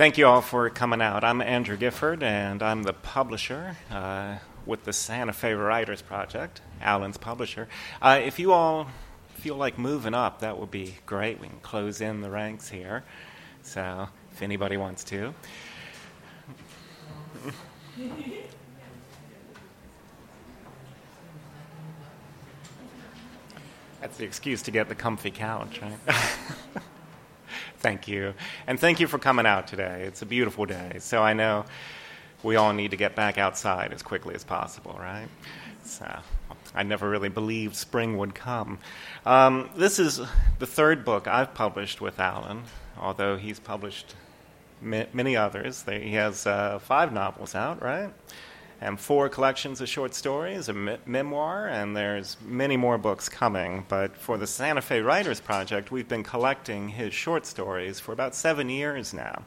Thank you all for coming out. I'm Andrew Gifford, and I'm the publisher uh, with the Santa Fe Writers Project, Alan's publisher. Uh, if you all feel like moving up, that would be great. We can close in the ranks here. So, if anybody wants to. That's the excuse to get the comfy couch, right? thank you. And thank you for coming out today. It's a beautiful day. So I know we all need to get back outside as quickly as possible, right? So I never really believed spring would come. Um, this is the third book I've published with Alan, although he's published many others. He has uh, five novels out, right? And four collections of short stories, a me- memoir, and there's many more books coming. But for the Santa Fe Writers Project, we've been collecting his short stories for about seven years now.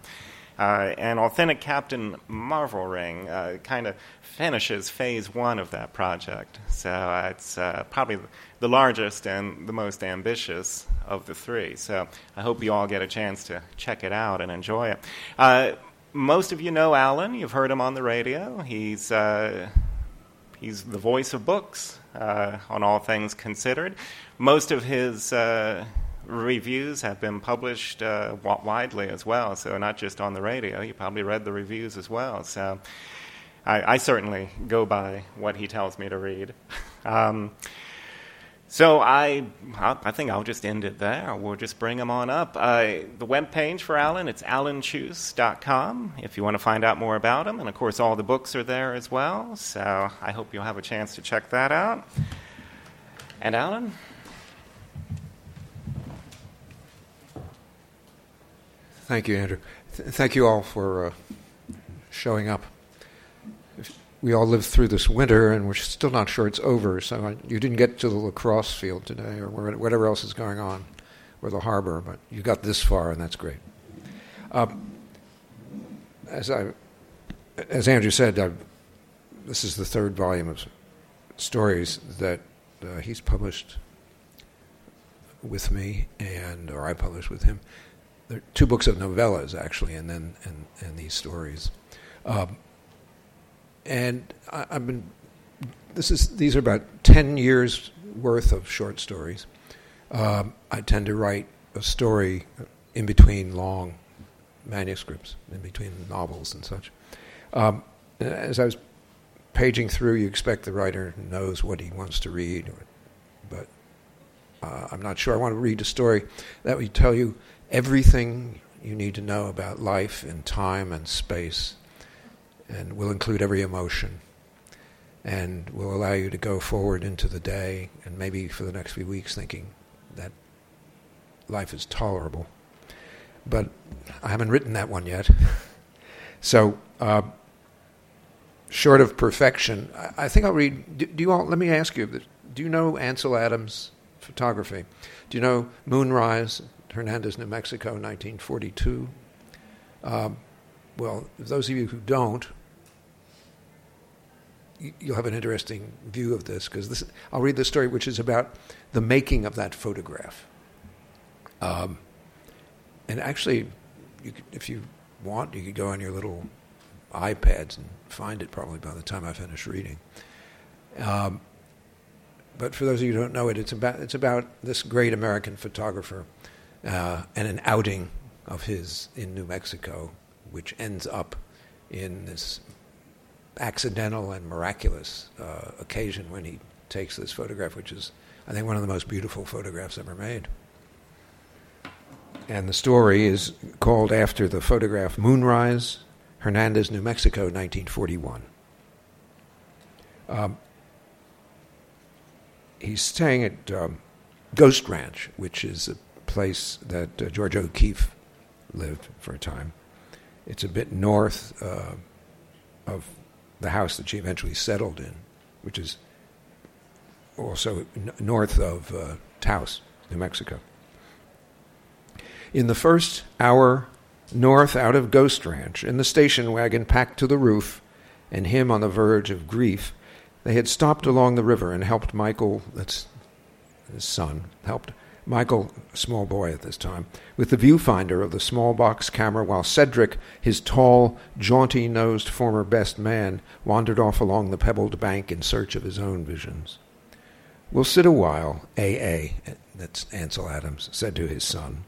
Uh, and Authentic Captain Marvel Ring uh, kind of finishes phase one of that project. So uh, it's uh, probably the largest and the most ambitious of the three. So I hope you all get a chance to check it out and enjoy it. Most of you know Alan. You've heard him on the radio. He's uh, he's the voice of books uh, on All Things Considered. Most of his uh, reviews have been published uh, widely as well, so not just on the radio. You probably read the reviews as well. So I, I certainly go by what he tells me to read. Um, so I, I think I'll just end it there. We'll just bring them on up. Uh, the web page for Alan, it's alancheuse.com if you want to find out more about him. And of course, all the books are there as well. So I hope you'll have a chance to check that out. And Alan? Thank you, Andrew. Th- thank you all for uh, showing up we all lived through this winter, and we're still not sure it's over. So I, you didn't get to the lacrosse field today, or whatever else is going on, or the harbor, but you got this far, and that's great. Um, as I, as Andrew said, I've, this is the third volume of stories that uh, he's published with me, and or I published with him. There are two books of novellas actually, and then and, and these stories. Um, and I, have been. This is these are about ten years worth of short stories. Um, I tend to write a story in between long manuscripts, in between novels and such. Um, as I was paging through, you expect the writer knows what he wants to read, but uh, I'm not sure. I want to read a story that would tell you everything you need to know about life and time and space and will include every emotion and will allow you to go forward into the day and maybe for the next few weeks thinking that life is tolerable. But I haven't written that one yet. so, uh, short of perfection, I, I, think I'll read. Do, do, you all? Let me ask you: Do you know Ansel Adams' photography? Do you know Moonrise, Hernandez, New Mexico, 1942? Um, well, those of you who don't, you'll have an interesting view of this because I'll read the story, which is about the making of that photograph. Um, and actually, you could, if you want, you could go on your little iPads and find it probably by the time I finish reading. Um, but for those of you who don't know it, it's about it's about this great American photographer uh, and an outing of his in New Mexico which ends up in this accidental and miraculous uh, occasion when he takes this photograph, which is, I think, one of the most beautiful photographs ever made. And the story is called after the photograph Moonrise, Hernandez, New Mexico, 1941. Um, he's staying at um, Ghost Ranch, which is a place that uh, Georgia O'Keeffe lived for a time. It's a bit north uh, of the house that she eventually settled in, which is also n- north of uh, Taos, New Mexico. In the first hour north out of Ghost Ranch, in the station wagon packed to the roof, and him on the verge of grief, they had stopped along the river and helped Michael, that's his son, helped Michael, a small boy at this time, with the viewfinder of the small box camera, while Cedric, his tall, jaunty nosed former best man, wandered off along the pebbled bank in search of his own visions. We'll sit a while, A.A., that's Ansel Adams, said to his son.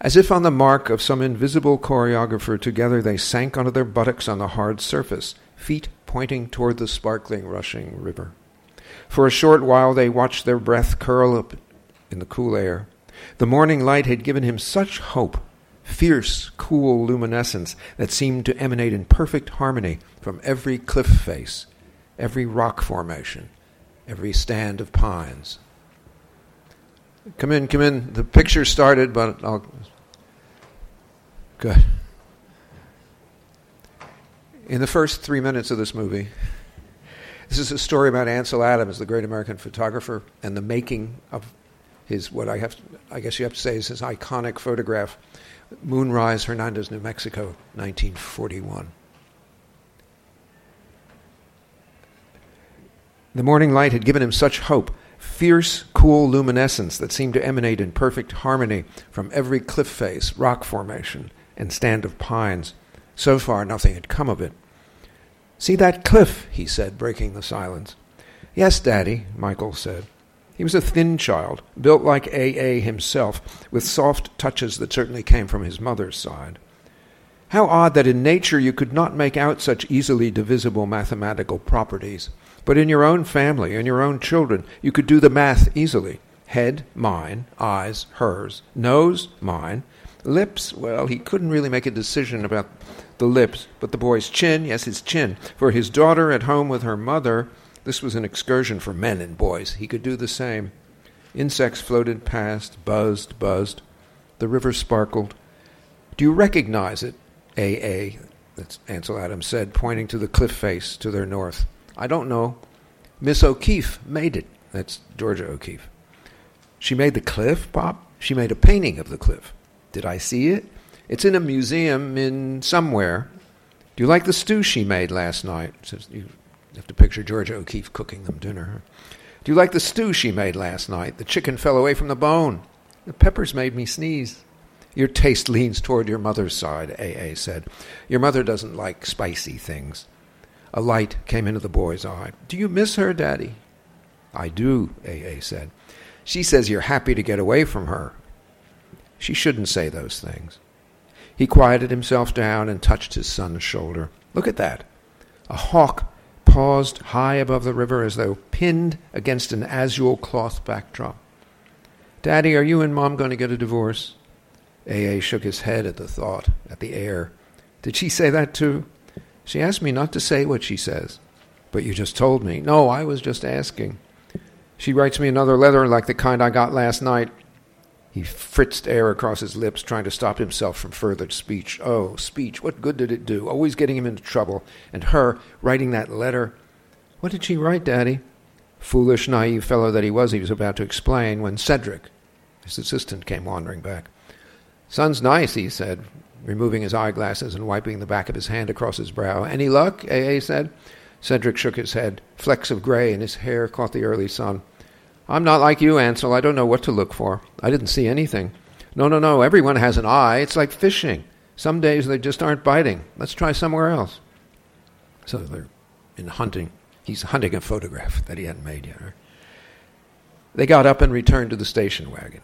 As if on the mark of some invisible choreographer, together they sank onto their buttocks on the hard surface, feet pointing toward the sparkling, rushing river. For a short while they watched their breath curl up in the cool air. The morning light had given him such hope, fierce, cool luminescence that seemed to emanate in perfect harmony from every cliff face, every rock formation, every stand of pines. Come in, come in. The picture started, but I'll. Good. In the first three minutes of this movie, this is a story about Ansel Adams, the great American photographer, and the making of his what I have, I guess you have to say, is his iconic photograph, Moonrise, Hernandez, New Mexico, 1941. The morning light had given him such hope, fierce, cool luminescence that seemed to emanate in perfect harmony from every cliff face, rock formation, and stand of pines. So far, nothing had come of it. See that cliff, he said, breaking the silence. Yes, Daddy, Michael said. He was a thin child, built like A.A. himself, with soft touches that certainly came from his mother's side. How odd that in nature you could not make out such easily divisible mathematical properties. But in your own family, in your own children, you could do the math easily. Head, mine. Eyes, hers. Nose, mine. Lips, well, he couldn't really make a decision about the lips, but the boy's chin, yes, his chin. For his daughter at home with her mother, this was an excursion for men and boys. He could do the same. Insects floated past, buzzed, buzzed. The river sparkled. Do you recognize it? A.A., that's Ansel Adams said, pointing to the cliff face to their north. I don't know. Miss O'Keeffe made it. That's Georgia O'Keeffe. She made the cliff, Pop? She made a painting of the cliff. Did I see it? It's in a museum in somewhere. Do you like the stew she made last night? Says You have to picture Georgia O'Keeffe cooking them dinner. Do you like the stew she made last night? The chicken fell away from the bone. The peppers made me sneeze. Your taste leans toward your mother's side, A.A. said. Your mother doesn't like spicy things. A light came into the boy's eye. Do you miss her, Daddy? I do, A.A. said. She says you're happy to get away from her. She shouldn't say those things. He quieted himself down and touched his son's shoulder. Look at that. A hawk paused high above the river as though pinned against an azure cloth backdrop. Daddy, are you and Mom going to get a divorce? A.A. shook his head at the thought, at the air. Did she say that too? She asked me not to say what she says. But you just told me. No, I was just asking. She writes me another letter like the kind I got last night. He fritzed air across his lips, trying to stop himself from further speech. Oh, speech, what good did it do? Always getting him into trouble. And her, writing that letter. What did she write, Daddy? Foolish, naive fellow that he was, he was about to explain when Cedric, his assistant, came wandering back. Sun's nice, he said, removing his eyeglasses and wiping the back of his hand across his brow. Any luck? A.A. said. Cedric shook his head. Flecks of gray in his hair caught the early sun. I'm not like you, Ansel. I don't know what to look for. I didn't see anything. No, no, no. Everyone has an eye. It's like fishing. Some days they just aren't biting. Let's try somewhere else. So they're in hunting. He's hunting a photograph that he hadn't made yet. They got up and returned to the station wagon.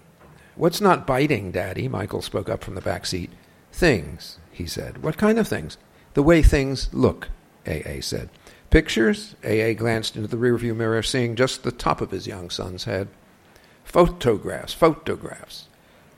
What's not biting, Daddy? Michael spoke up from the back seat. Things, he said. What kind of things? The way things look, A.A. said. Pictures? A.A. glanced into the rearview mirror, seeing just the top of his young son's head. Photographs, photographs.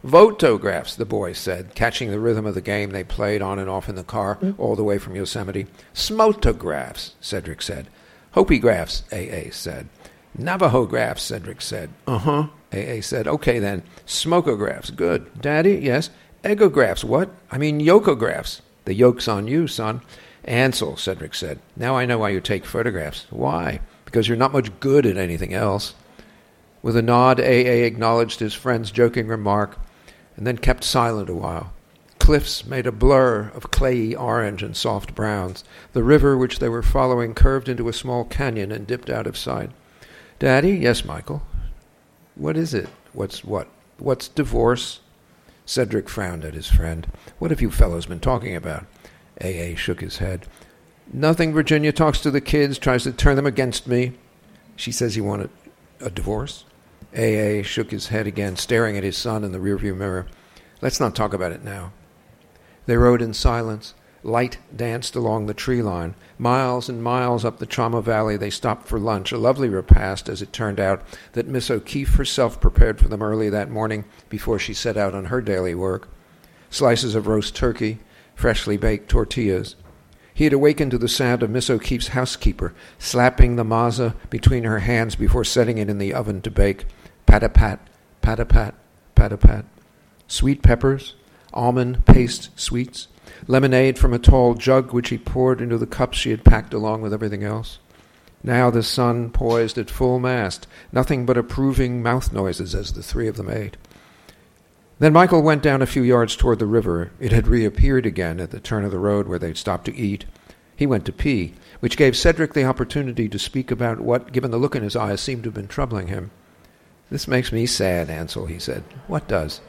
Votographs, the boy said, catching the rhythm of the game they played on and off in the car all the way from Yosemite. Smotographs, Cedric said. Hopigraphs, A.A. said. Navajographs, Cedric said. Uh huh, A.A. said. Okay then. Smokographs, good. Daddy, yes. Egographs, what? I mean yokographs. The yoke's on you, son. Ansel, Cedric said, now I know why you take photographs. Why? Because you're not much good at anything else. With a nod, A.A. acknowledged his friend's joking remark and then kept silent a while. Cliffs made a blur of clayey orange and soft browns. The river which they were following curved into a small canyon and dipped out of sight. Daddy? Yes, Michael. What is it? What's what? What's divorce? Cedric frowned at his friend. What have you fellows been talking about? A.A. shook his head. Nothing. Virginia talks to the kids, tries to turn them against me. She says he wanted a, divorce? A.A. shook his head again, staring at his son in the rearview mirror. Let's not talk about it now. They rode in silence. Light danced along the tree line. Miles and miles up the Chama Valley, they stopped for lunch, a lovely repast, as it turned out, that Miss O'Keeffe herself prepared for them early that morning before she set out on her daily work. Slices of roast turkey, freshly baked tortillas. He had awakened to the sound of Miss O'Keeffe's housekeeper slapping the masa between her hands before setting it in the oven to bake. Pat a pat, pat a pat, pat a pat. Sweet peppers, almond paste sweets, lemonade from a tall jug which he poured into the cups she had packed along with everything else. Now the sun poised at full mast, nothing but approving mouth noises as the three of them ate. Then Michael went down a few yards toward the river. It had reappeared again at the turn of the road where they'd stopped to eat. He went to pee, which gave Cedric the opportunity to speak about what, given the look in his eyes, seemed to have been troubling him. This makes me sad, Ansel, he said. What does?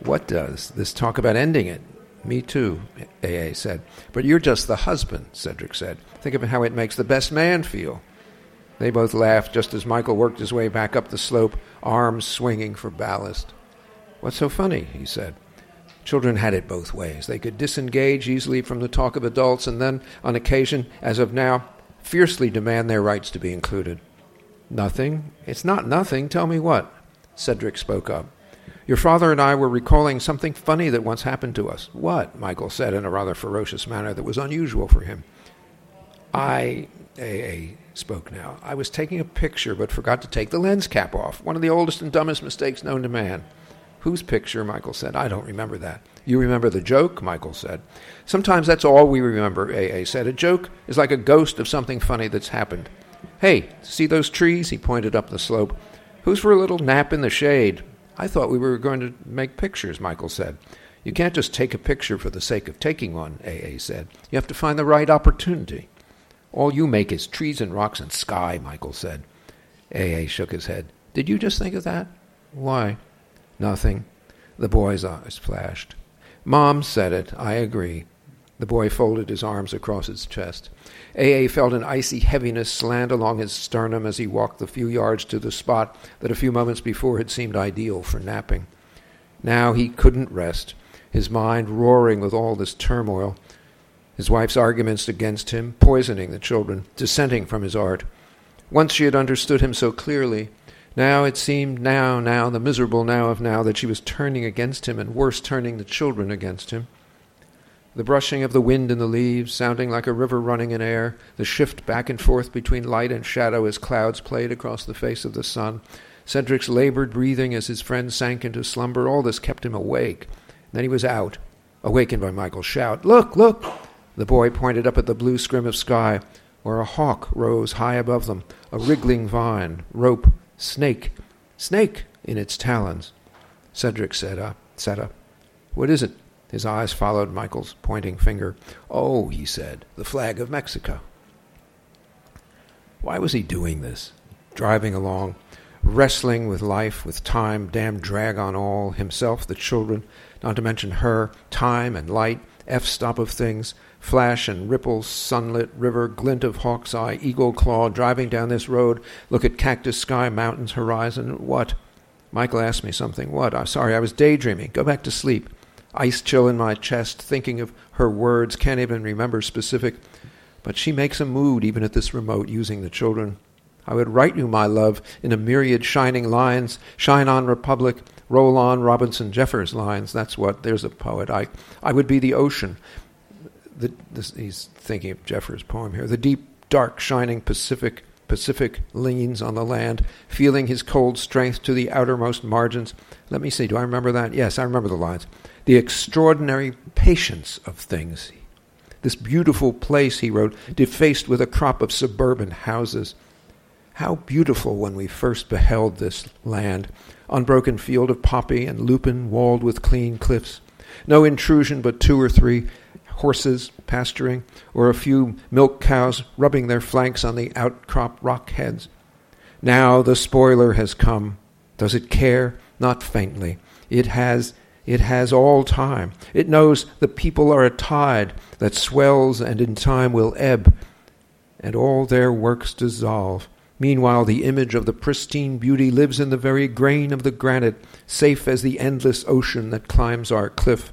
What does? This talk about ending it. Me too, A.A. said. But you're just the husband, Cedric said. Think of how it makes the best man feel. They both laughed just as Michael worked his way back up the slope, arms swinging for ballast. What's so funny? he said. Children had it both ways. They could disengage easily from the talk of adults and then, on occasion, as of now, fiercely demand their rights to be included. Nothing? It's not nothing. Tell me what. Cedric spoke up. Your father and I were recalling something funny that once happened to us. What? Michael said in a rather ferocious manner that was unusual for him. I, A.A. spoke now. I was taking a picture but forgot to take the lens cap off. One of the oldest and dumbest mistakes known to man. Whose picture? Michael said. I don't remember that. You remember the joke? Michael said. Sometimes that's all we remember, A.A. said. A joke is like a ghost of something funny that's happened. Hey, see those trees? He pointed up the slope. Who's for a little nap in the shade? I thought we were going to make pictures, Michael said. You can't just take a picture for the sake of taking one, A.A. said. You have to find the right opportunity. All you make is trees and rocks and sky, Michael said. A.A. shook his head. Did you just think of that? Why? Nothing. The boy's eyes flashed. Mom said it. I agree. The boy folded his arms across his chest. A.A. felt an icy heaviness slant along his sternum as he walked the few yards to the spot that a few moments before had seemed ideal for napping. Now he couldn't rest, his mind roaring with all this turmoil, his wife's arguments against him, poisoning the children, dissenting from his art. Once she had understood him so clearly, now it seemed now, now, the miserable now of now, that she was turning against him, and worse, turning the children against him. The brushing of the wind in the leaves, sounding like a river running in air, the shift back and forth between light and shadow as clouds played across the face of the sun, Cedric's labored breathing as his friend sank into slumber, all this kept him awake. Then he was out, awakened by Michael's shout. Look, look! The boy pointed up at the blue scrim of sky, where a hawk rose high above them, a wriggling vine, rope, Snake, snake in its talons. Cedric sat up, sat up. What is it? His eyes followed Michael's pointing finger. Oh, he said, the flag of Mexico. Why was he doing this? Driving along, wrestling with life, with time, damn drag on all, himself, the children, not to mention her, time and light, F stop of things, flash and ripple, sunlit river, glint of hawk's eye, eagle claw, driving down this road, look at cactus sky, mountains, horizon. What? Michael asked me something. What? I'm sorry, I was daydreaming. Go back to sleep. Ice chill in my chest, thinking of her words, can't even remember specific. But she makes a mood, even at this remote, using the children. I would write you, my love, in a myriad shining lines. Shine on, Republic. Roll on, Robinson Jeffers lines. That's what. There's a poet. I, I would be the ocean. The, this, he's thinking of Jeffers' poem here. The deep, dark, shining Pacific. Pacific leans on the land, feeling his cold strength to the outermost margins. Let me see, do I remember that? Yes, I remember the lines. The extraordinary patience of things. This beautiful place, he wrote, defaced with a crop of suburban houses. How beautiful when we first beheld this land, unbroken field of poppy and lupin walled with clean cliffs. No intrusion but two or three horses pasturing, or a few milk cows rubbing their flanks on the outcrop rock heads. Now the spoiler has come. Does it care? not faintly. It has it has all time. It knows the people are a tide that swells and in time will ebb, and all their works dissolve. Meanwhile, the image of the pristine beauty lives in the very grain of the granite, safe as the endless ocean that climbs our cliff.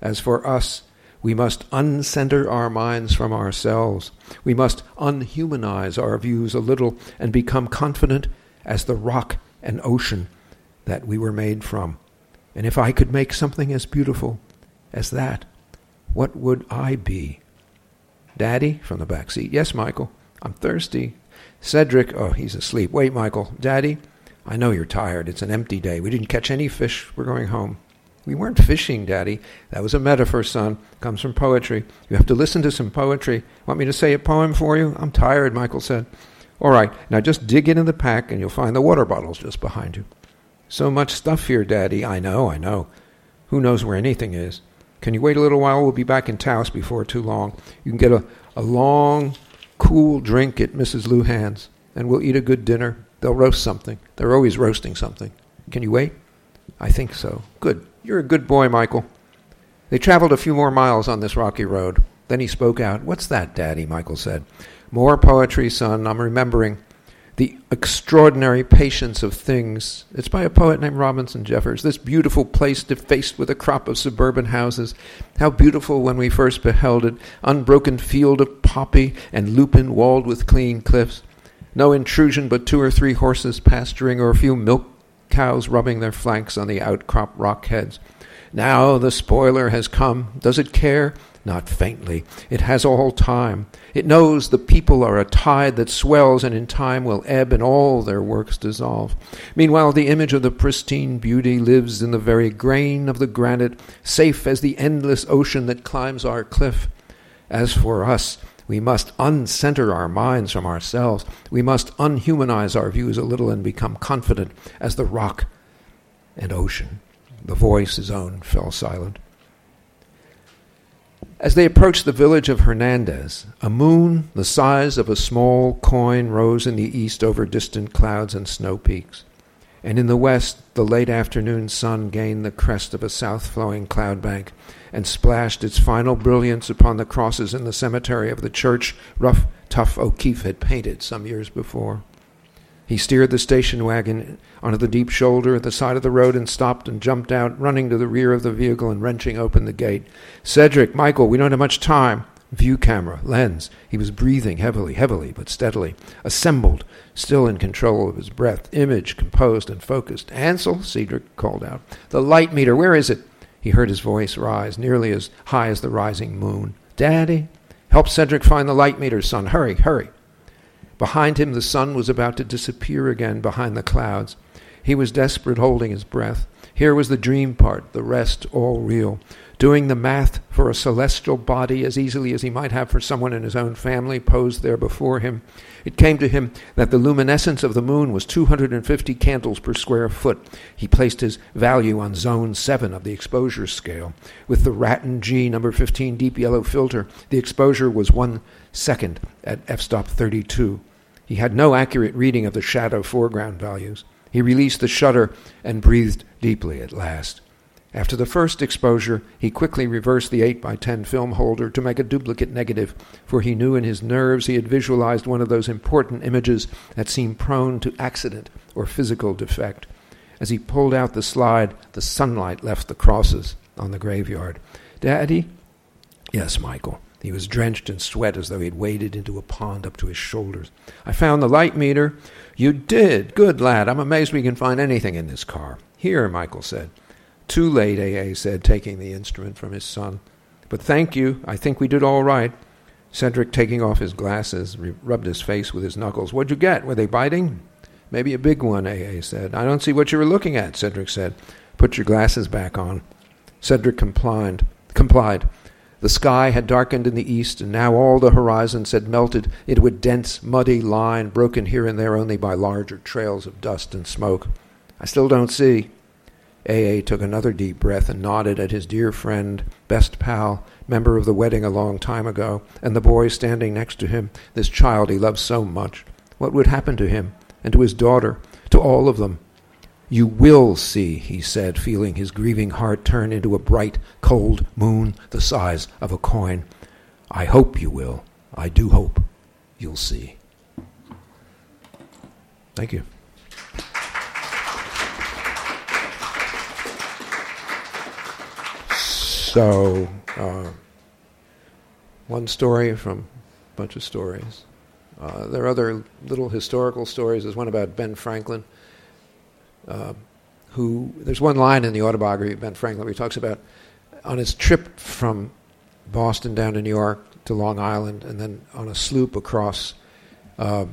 As for us, we must uncenter our minds from ourselves. We must unhumanize our views a little and become confident as the rock and ocean that we were made from. And if I could make something as beautiful as that, what would I be? Daddy, from the back seat. Yes, Michael. I'm thirsty. Cedric, oh, he's asleep. Wait, Michael. Daddy, I know you're tired. It's an empty day. We didn't catch any fish. We're going home. We weren't fishing, Daddy. That was a metaphor, son. Comes from poetry. You have to listen to some poetry. Want me to say a poem for you? I'm tired, Michael said. All right, now just dig into the pack and you'll find the water bottles just behind you. So much stuff here, Daddy. I know, I know. Who knows where anything is? Can you wait a little while? We'll be back in Taos before too long. You can get a, a long, cool drink at Mrs. Luhan's, and we'll eat a good dinner. They'll roast something. They're always roasting something. Can you wait? I think so. Good. You're a good boy, Michael. They traveled a few more miles on this rocky road. Then he spoke out. What's that, Daddy? Michael said. More poetry, son. I'm remembering. The Extraordinary Patience of Things. It's by a poet named Robinson Jeffers. This beautiful place defaced with a crop of suburban houses. How beautiful when we first beheld it. Unbroken field of poppy and lupin walled with clean cliffs. No intrusion but two or three horses pasturing or a few milk cows rubbing their flanks on the outcrop rock heads. Now the spoiler has come. Does it care? Not faintly. It has all time. It knows the people are a tide that swells and in time will ebb and all their works dissolve. Meanwhile, the image of the pristine beauty lives in the very grain of the granite, safe as the endless ocean that climbs our cliff. As for us, we must uncenter our minds from ourselves. We must unhumanize our views a little and become confident as the rock and ocean. The voice, his own, fell silent. As they approached the village of Hernandez, a moon the size of a small coin rose in the east over distant clouds and snow peaks. And in the west, the late afternoon sun gained the crest of a south flowing cloud bank and splashed its final brilliance upon the crosses in the cemetery of the church rough, tough O'Keeffe had painted some years before. He steered the station wagon onto the deep shoulder at the side of the road and stopped and jumped out, running to the rear of the vehicle and wrenching open the gate. Cedric, Michael, we don't have much time. View camera, lens. He was breathing heavily, heavily, but steadily. Assembled, still in control of his breath. Image composed and focused. Ansel, Cedric called out. The light meter, where is it? He heard his voice rise, nearly as high as the rising moon. Daddy? Help Cedric find the light meter, son. Hurry, hurry. Behind him, the sun was about to disappear again behind the clouds. He was desperate, holding his breath. Here was the dream part, the rest all real. Doing the math for a celestial body as easily as he might have for someone in his own family posed there before him. It came to him that the luminescence of the moon was 250 candles per square foot. He placed his value on zone 7 of the exposure scale. With the Wratten G number 15 deep yellow filter, the exposure was one second at f-stop 32. He had no accurate reading of the shadow foreground values. He released the shutter and breathed deeply at last. After the first exposure, he quickly reversed the 8 by 10 film holder to make a duplicate negative, for he knew in his nerves he had visualized one of those important images that seem prone to accident or physical defect. As he pulled out the slide, the sunlight left the crosses on the graveyard. Daddy? Yes, Michael. He was drenched in sweat as though he had waded into a pond up to his shoulders. I found the light meter. You did? Good lad. I'm amazed we can find anything in this car. Here, Michael said. Too late, AA said, taking the instrument from his son. But thank you. I think we did all right. Cedric, taking off his glasses, rubbed his face with his knuckles. What'd you get? Were they biting? Maybe a big one, AA said. I don't see what you were looking at, Cedric said. Put your glasses back on. Cedric complied. complied. The sky had darkened in the east, and now all the horizons had melted into a dense, muddy line, broken here and there only by larger trails of dust and smoke. I still don't see. AA took another deep breath and nodded at his dear friend, best pal, member of the wedding a long time ago, and the boy standing next to him, this child he loved so much. What would happen to him, and to his daughter, to all of them? You will see, he said, feeling his grieving heart turn into a bright, cold moon the size of a coin. I hope you will. I do hope you'll see. Thank you. So, uh, one story from a bunch of stories. Uh, there are other little historical stories. There's one about Ben Franklin, uh, who, there's one line in the autobiography of Ben Franklin where he talks about on his trip from Boston down to New York to Long Island and then on a sloop across uh,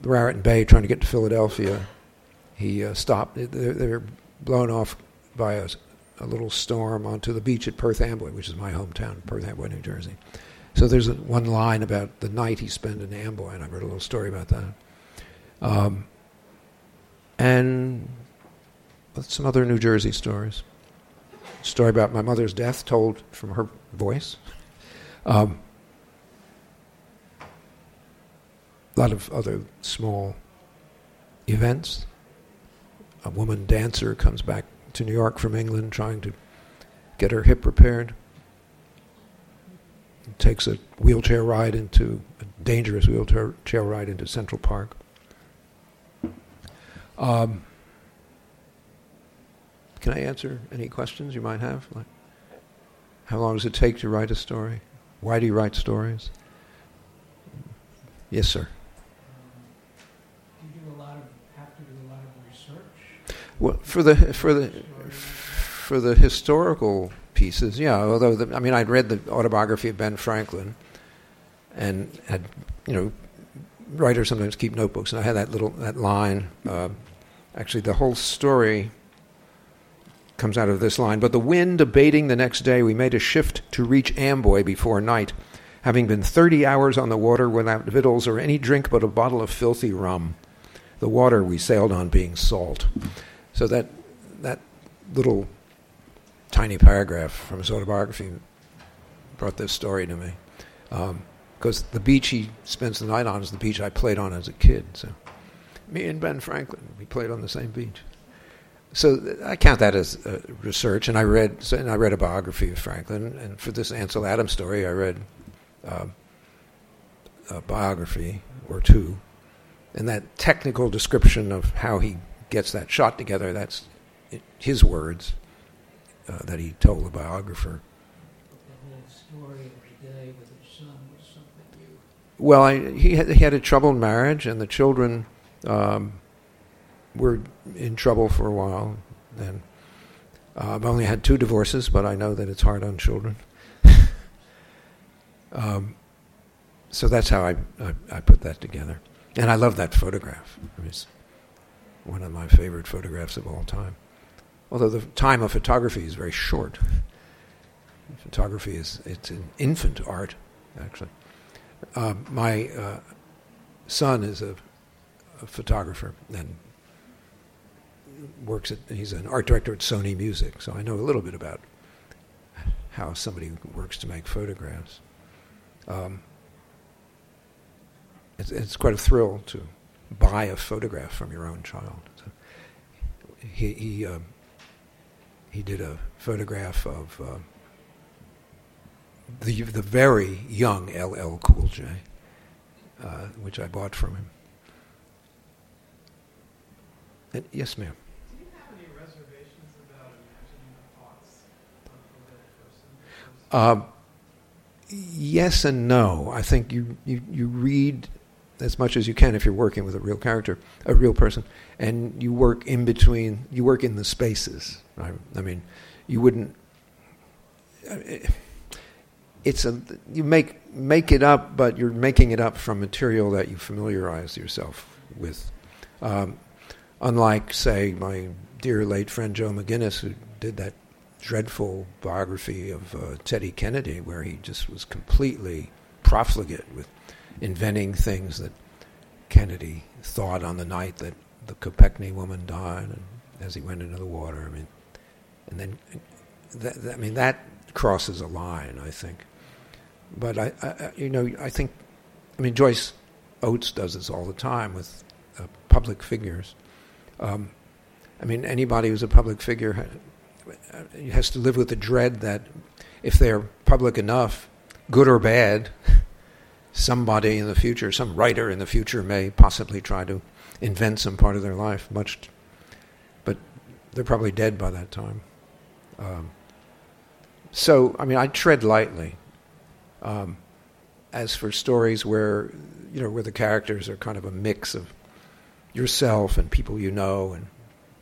Raritan Bay trying to get to Philadelphia. He uh, stopped. They, they were blown off by a, a, little storm onto the beach at Perth Amboy, which is my hometown, Perth Amboy, New Jersey. So there's one line about the night he spent in Amboy, and I wrote a little story about that. Um, and some other New Jersey stories. Story about my mother's death told from her voice. Um, a lot of other small events. A woman dancer comes back to New York from England trying to get her hip repaired. Takes a wheelchair ride into a dangerous wheelchair ride into Central Park. Um, can I answer any questions you might have? Like, how long does it take to write a story? Why do you write stories? Yes, sir. For the for the for the historical pieces, yeah. Although the, I mean, I'd read the autobiography of Ben Franklin, and had you know, writers sometimes keep notebooks, and I had that little that line. Uh, actually, the whole story comes out of this line. But the wind abating the next day, we made a shift to reach Amboy before night, having been thirty hours on the water without victuals or any drink but a bottle of filthy rum. The water we sailed on being salt. So that that little tiny paragraph from his autobiography brought this story to me. Because um, the beach he spends the night on is the beach I played on as a kid. So me and Ben Franklin, we played on the same beach. So I count that as uh, research, and I read so, and I read a biography of Franklin, and for this Ansel Adams story, I read uh, a biography or two, and that technical description of how he gets that shot together. That's his words uh, that he told the biographer. Well, I, he, had, he had a troubled marriage, and the children um, were in trouble for a while. And uh, I've only had two divorces, but I know that it's hard on children. um, so that's how I, I, I, put that together. And I love that photograph. I mean, one of my favorite photographs of all time. Although the time of photography is very short. Photography is it's an infant art, actually. Uh, my uh, son is a, a, photographer and works at. He's an art director at Sony Music, so I know a little bit about how somebody works to make photographs. Um, it's, it's quite a thrill to buy a photograph from your own child. So he he, uh, he did a photograph of uh, the the very young LL Cool J, uh, which I bought from him. And, yes, ma'am. Uh, yes and no. I think you, you, you read as much as you can if you're working with a real character, a real person, and you work in between. You work in the spaces. I mean, you wouldn't. It's a you make make it up, but you're making it up from material that you familiarize yourself with. Um, unlike, say, my dear late friend Joe McGinniss, who did that dreadful biography of uh, Teddy Kennedy, where he just was completely profligate with inventing things that Kennedy thought on the night that the Kopechne woman died, and as he went into the water. I mean, and then, that, I mean, that crosses a line, I think. But I, I, you know, I think, I mean, Joyce Oates does this all the time with uh, public figures. Um, I mean, anybody who's a public figure has to live with the dread that if they're public enough, good or bad, somebody in the future, some writer in the future may possibly try to invent some part of their life, much, but they're probably dead by that time. Um, so, I mean, I tread lightly. Um, as for stories where, you know, where the characters are kind of a mix of yourself and people you know and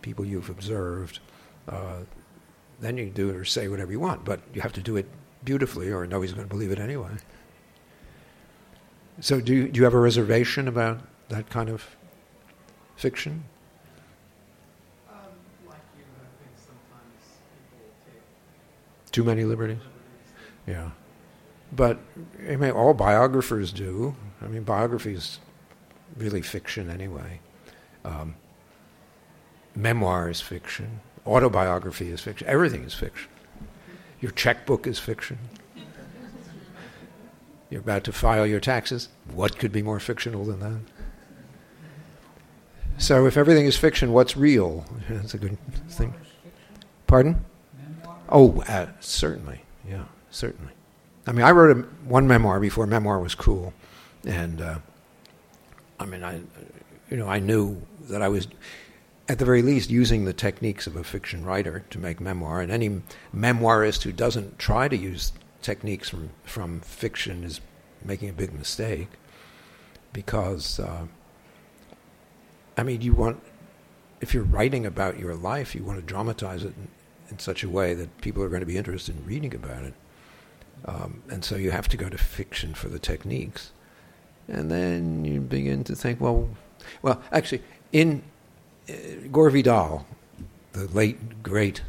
people you've observed, uh, then you can do it or say whatever you want, but you have to do it beautifully or nobody's going to believe it anyway. So, do you, do you have a reservation about that kind of fiction? Um, like you, I think sometimes people take Too many liberties? liberties. Yeah. But I mean, all biographers do. I mean, biography is really fiction anyway. Um, memoir is fiction. Autobiography is fiction. Everything is fiction. Your checkbook is fiction. You're about to file your taxes. What could be more fictional than that? So, if everything is fiction, what's real? That's a good thing. Pardon? Oh, uh, certainly. Yeah, certainly. I mean, I wrote a, one memoir before memoir was cool, and uh, I mean, I, you know, I knew that I was, at the very least, using the techniques of a fiction writer to make memoir. And any memoirist who doesn't try to use techniques from from fiction is making a big mistake, because, uh, I mean, you want, if you're writing about your life, you want to dramatize it in, in such a way that people are going to be interested in reading about it. Um, and so you have to go to fiction for the techniques. And then you begin to think, well, well, actually, in uh, Gore Vidal, the late, great,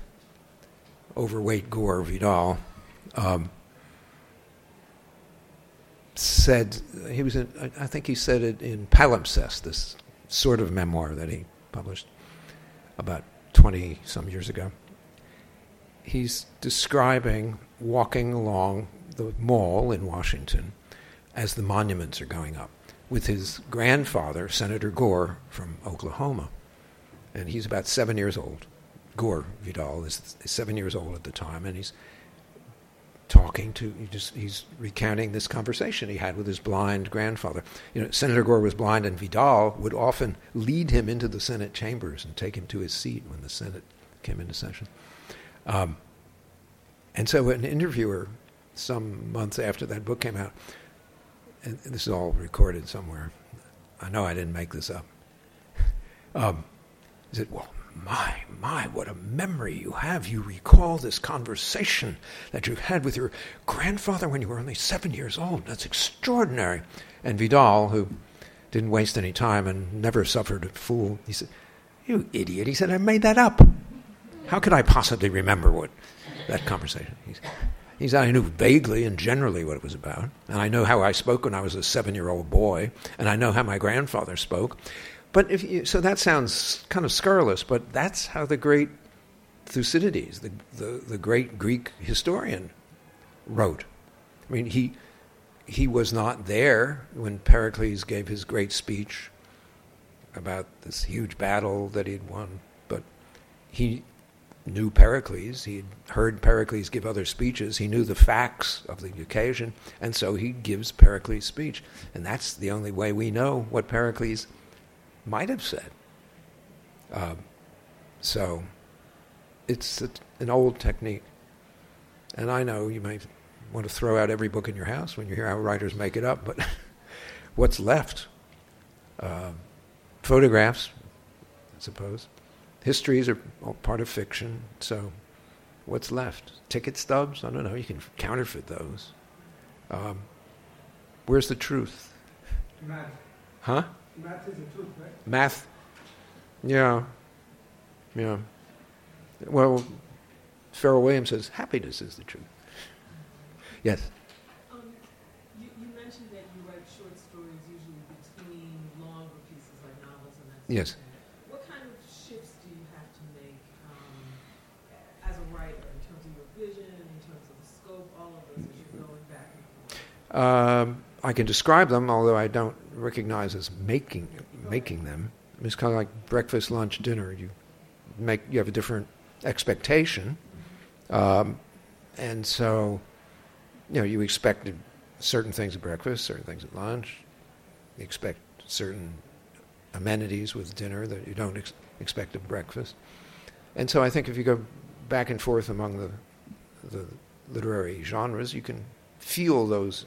overweight Gore Vidal, um, said, he was in, I think he said it in Palimpsest, this sort of memoir that he published about 20 some years ago. He's describing walking along the mall in Washington as the monuments are going up with his grandfather, Senator Gore from Oklahoma. And he's about seven years old. Gore Vidal is seven years old at the time, and he's talking to just he's recounting this conversation he had with his blind grandfather. You know, Senator Gore was blind, and Vidal would often lead him into the Senate chambers and take him to his seat when the Senate came into session. Um, and so, an interviewer, some months after that book came out, and this is all recorded somewhere. I know I didn't make this up. Um, he said, "Well, my, my, what a memory you have! You recall this conversation that you had with your grandfather when you were only seven years old. That's extraordinary." And Vidal, who didn't waste any time and never suffered a fool, he said, "You idiot!" He said, "I made that up. How could I possibly remember what?" that conversation. He, he said, I knew vaguely and generally what it was about, and I know how I spoke when I was a seven year old boy, and I know how my grandfather spoke. But if you, so that sounds kind of scurrilous, but that's how the great Thucydides, the, the, the great Greek historian, wrote. I mean, he, he was not there when Pericles gave his great speech about this huge battle that he'd won, but he knew Pericles. He had heard Pericles give other speeches. He knew the facts of the occasion, and so he gives Pericles' speech. And that's the only way we know what Pericles might have said. Um, so it's an old technique. And I know you might want to throw out every book in your house when you hear how writers make it up, but what's left? Uh, photographs, I suppose histories are part of fiction, so what's left? Ticket stubs? I don't know. You can counterfeit those. Um, where's the truth? Huh? Math is the truth, right? Math. Yeah. Yeah. Well, Pharrell Williams says happiness is the truth. Yes. Um, you, you mentioned that you write short stories usually between longer pieces like novels and that. Yes. thing. What kind of shifts do you have to make um, as a writer in terms of your vision, in terms of the scope, all of those as you're going back and forth? Um, I can describe them, although I don't recognize as making making them. It's kind of like breakfast, lunch, dinner. You make you have a different expectation, um, and so you know you expect certain things at breakfast, certain things at lunch. You expect certain amenities with dinner that you don't ex- expect at breakfast, and so I think if you go back and forth among the the literary genres, you can feel those.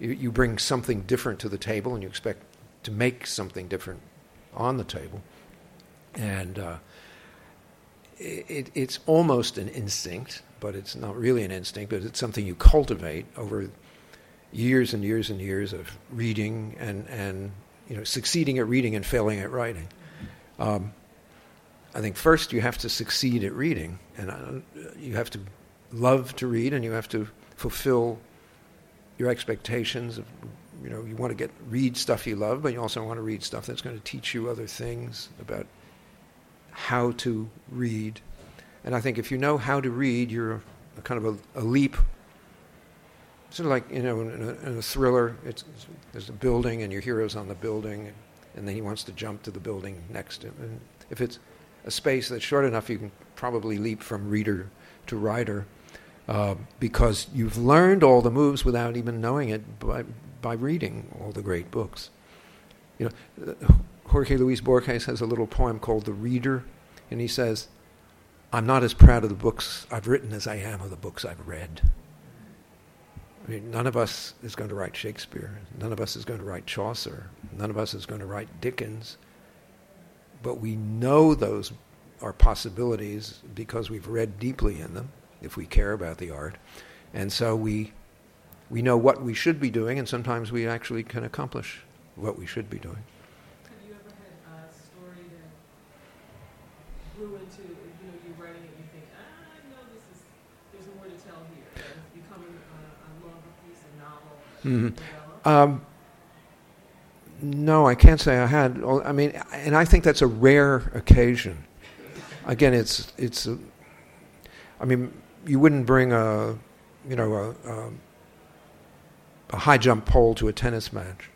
You, bring something different to the table, and you expect to make something different on the table, and uh, it, it's almost an instinct, but it's not really an instinct. But it's something you cultivate over years and years and years of reading and and you know succeeding at reading and failing at writing. Um, I think first you have to succeed at reading, and uh, you have to love to read, and you have to fulfill your expectations of you know you want to get read stuff you love, but you also want to read stuff that's going to teach you other things about how to read. And I think if you know how to read, you're a, kind of a, a, leap. Sort of like you know in a, in a thriller, it's, there's a building and your hero's on the building, and then he wants to jump to the building next. And if it's a space that's short enough, you can probably leap from reader to writer. Uh, because you've learned all the moves without even knowing it by, by reading all the great books. You know, Jorge Luis Borges has a little poem called The Reader, and he says, I'm not as proud of the books I've written as I am of the books I've read. I mean, none of us is going to write Shakespeare. None of us is going to write Chaucer. None of us is going to write Dickens. But we know those are possibilities because we've read deeply in them if we care about the art. And so we, we know what we should be doing, and sometimes we actually can accomplish what we should be doing. Have you ever had a story that grew into, you know, you're writing it you think, ah, I know this is, there's more to tell here. It's becoming a, a longer piece, a novel. Mm-hmm. Um, no, I can't say I had. I mean, and I think that's a rare occasion. Again, it's it's. A, I mean, you wouldn't bring a, you know, a, a, a high jump pole to a tennis match,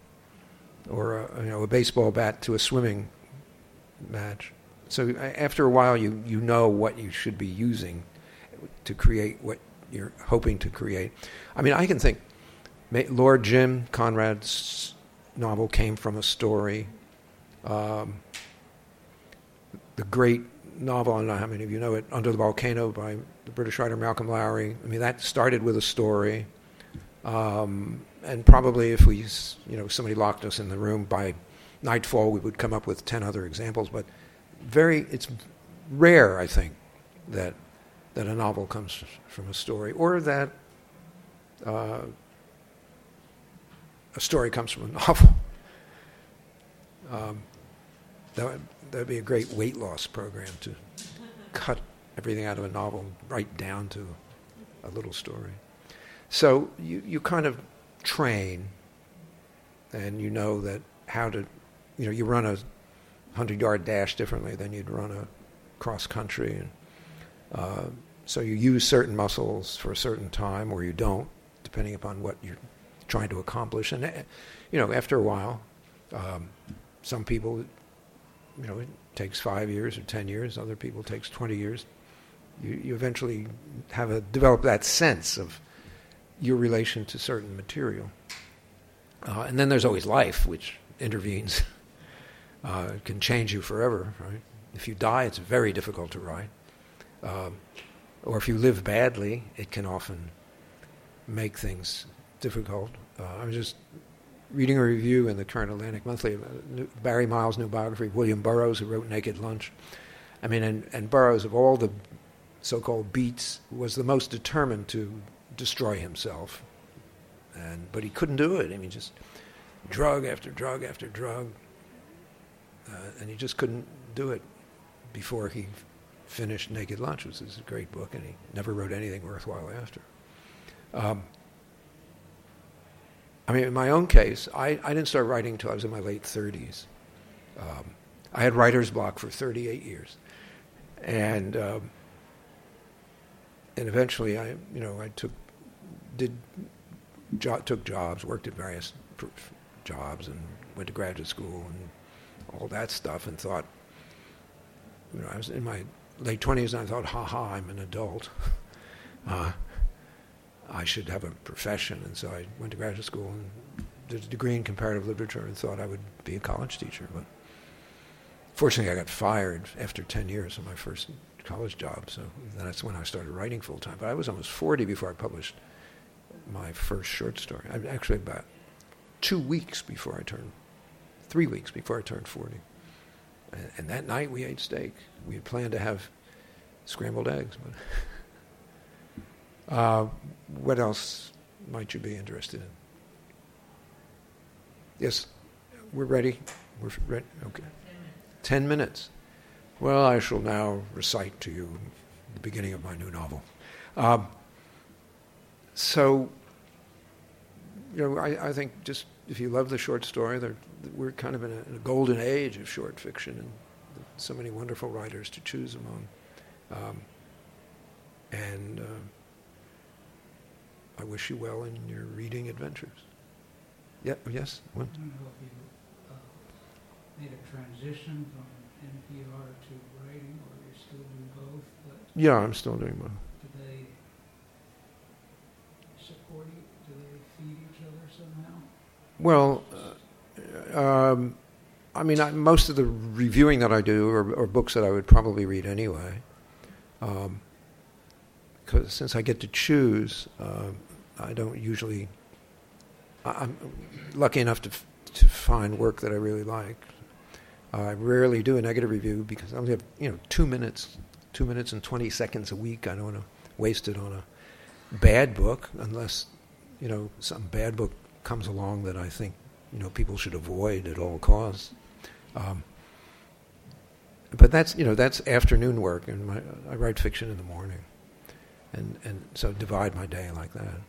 or a, you know, a baseball bat to a swimming match. So after a while, you you know what you should be using to create what you're hoping to create. I mean, I can think. Lord Jim Conrad's novel came from a story. Um, the great novel, I don't know how many of you know it, Under the Volcano by the British writer Malcolm Lowry. I mean, that started with a story. Um, and probably if we, you know, somebody locked us in the room by nightfall, we would come up with 10 other examples. But very, it's rare, I think, that, that a novel comes from a story or that uh, a story comes from a novel. Um, that would, that would be a great weight loss program to cut everything out of a novel right down to a little story. So you, you kind of train and you know that how to, you know, you run a 100 yard dash differently than you'd run a cross country. And uh, so you use certain muscles for a certain time or you don't, depending upon what you're trying to accomplish. And, you know, after a while, um, some people, you know, it takes five years or 10 years, other people takes 20 years you, you eventually have a develop that sense of your relation to certain material. Uh, and then there's always life, which intervenes. Uh, can change you forever, right? If you die, it's very difficult to write. Um, or if you live badly, it can often make things difficult. Uh, I was just reading a review in the current Atlantic Monthly uh, Barry Miles' new biography William Burroughs, who wrote Naked Lunch. I mean, and, and Burroughs, of all the so-called beats, was the most determined to destroy himself. And but he couldn't do it. I mean, just drug after drug after drug, uh, and he just couldn't do it before he finished Naked Lunch, which is a great book, and he never wrote anything worthwhile after. Um, I mean, in my own case, I, I didn't start writing until I was in my late 30s. Um, I had writer's block for 38 years. And um, and eventually I, you know, I took, did, jo- took jobs, worked at various pr- jobs, and went to graduate school and all that stuff, and thought, you know, I was in my late 20s and I thought, ha ha, I'm an adult. Uh, I should have a profession. And so I went to graduate school and did a degree in comparative literature and thought I would be a college teacher. But fortunately, I got fired after 10 years of my first college job. So that's when I started writing full time. But I was almost 40 before I published my first short story. I, actually, about two weeks before I turned, three weeks before I turned 40. And, and that night we ate steak. We had planned to have scrambled eggs. But uh, what else might you be interested in? Yes, we're ready. We're ready. Okay. Ten minutes. Well, I shall now recite to you the beginning of my new novel. Um, so, you know, I, I, think just if you love the short story, we're kind of in a, in a, golden age of short fiction, and so many wonderful writers to choose among. Um, and uh, I wish you well in your reading adventures. Yeah, yes? What? I don't know if you uh, made a transition from NPR to writing, or you're still doing both. But yeah, I'm still doing both. Do they support you? Do they feed each other somehow? Well, uh, um, I mean, I, most of the reviewing that I do are, are, books that I would probably read anyway. Um, because since I get to choose, uh, I don't usually. I'm lucky enough to to find work that I really like. I rarely do a negative review because I only have you know two minutes, two minutes and twenty seconds a week. I don't want to waste it on a bad book unless you know some bad book comes along that I think you know people should avoid at all costs. Um, but that's you know that's afternoon work, and my, I write fiction in the morning and, and so divide my day like that.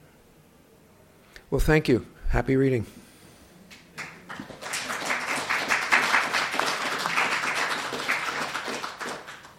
Well, thank you. Happy reading.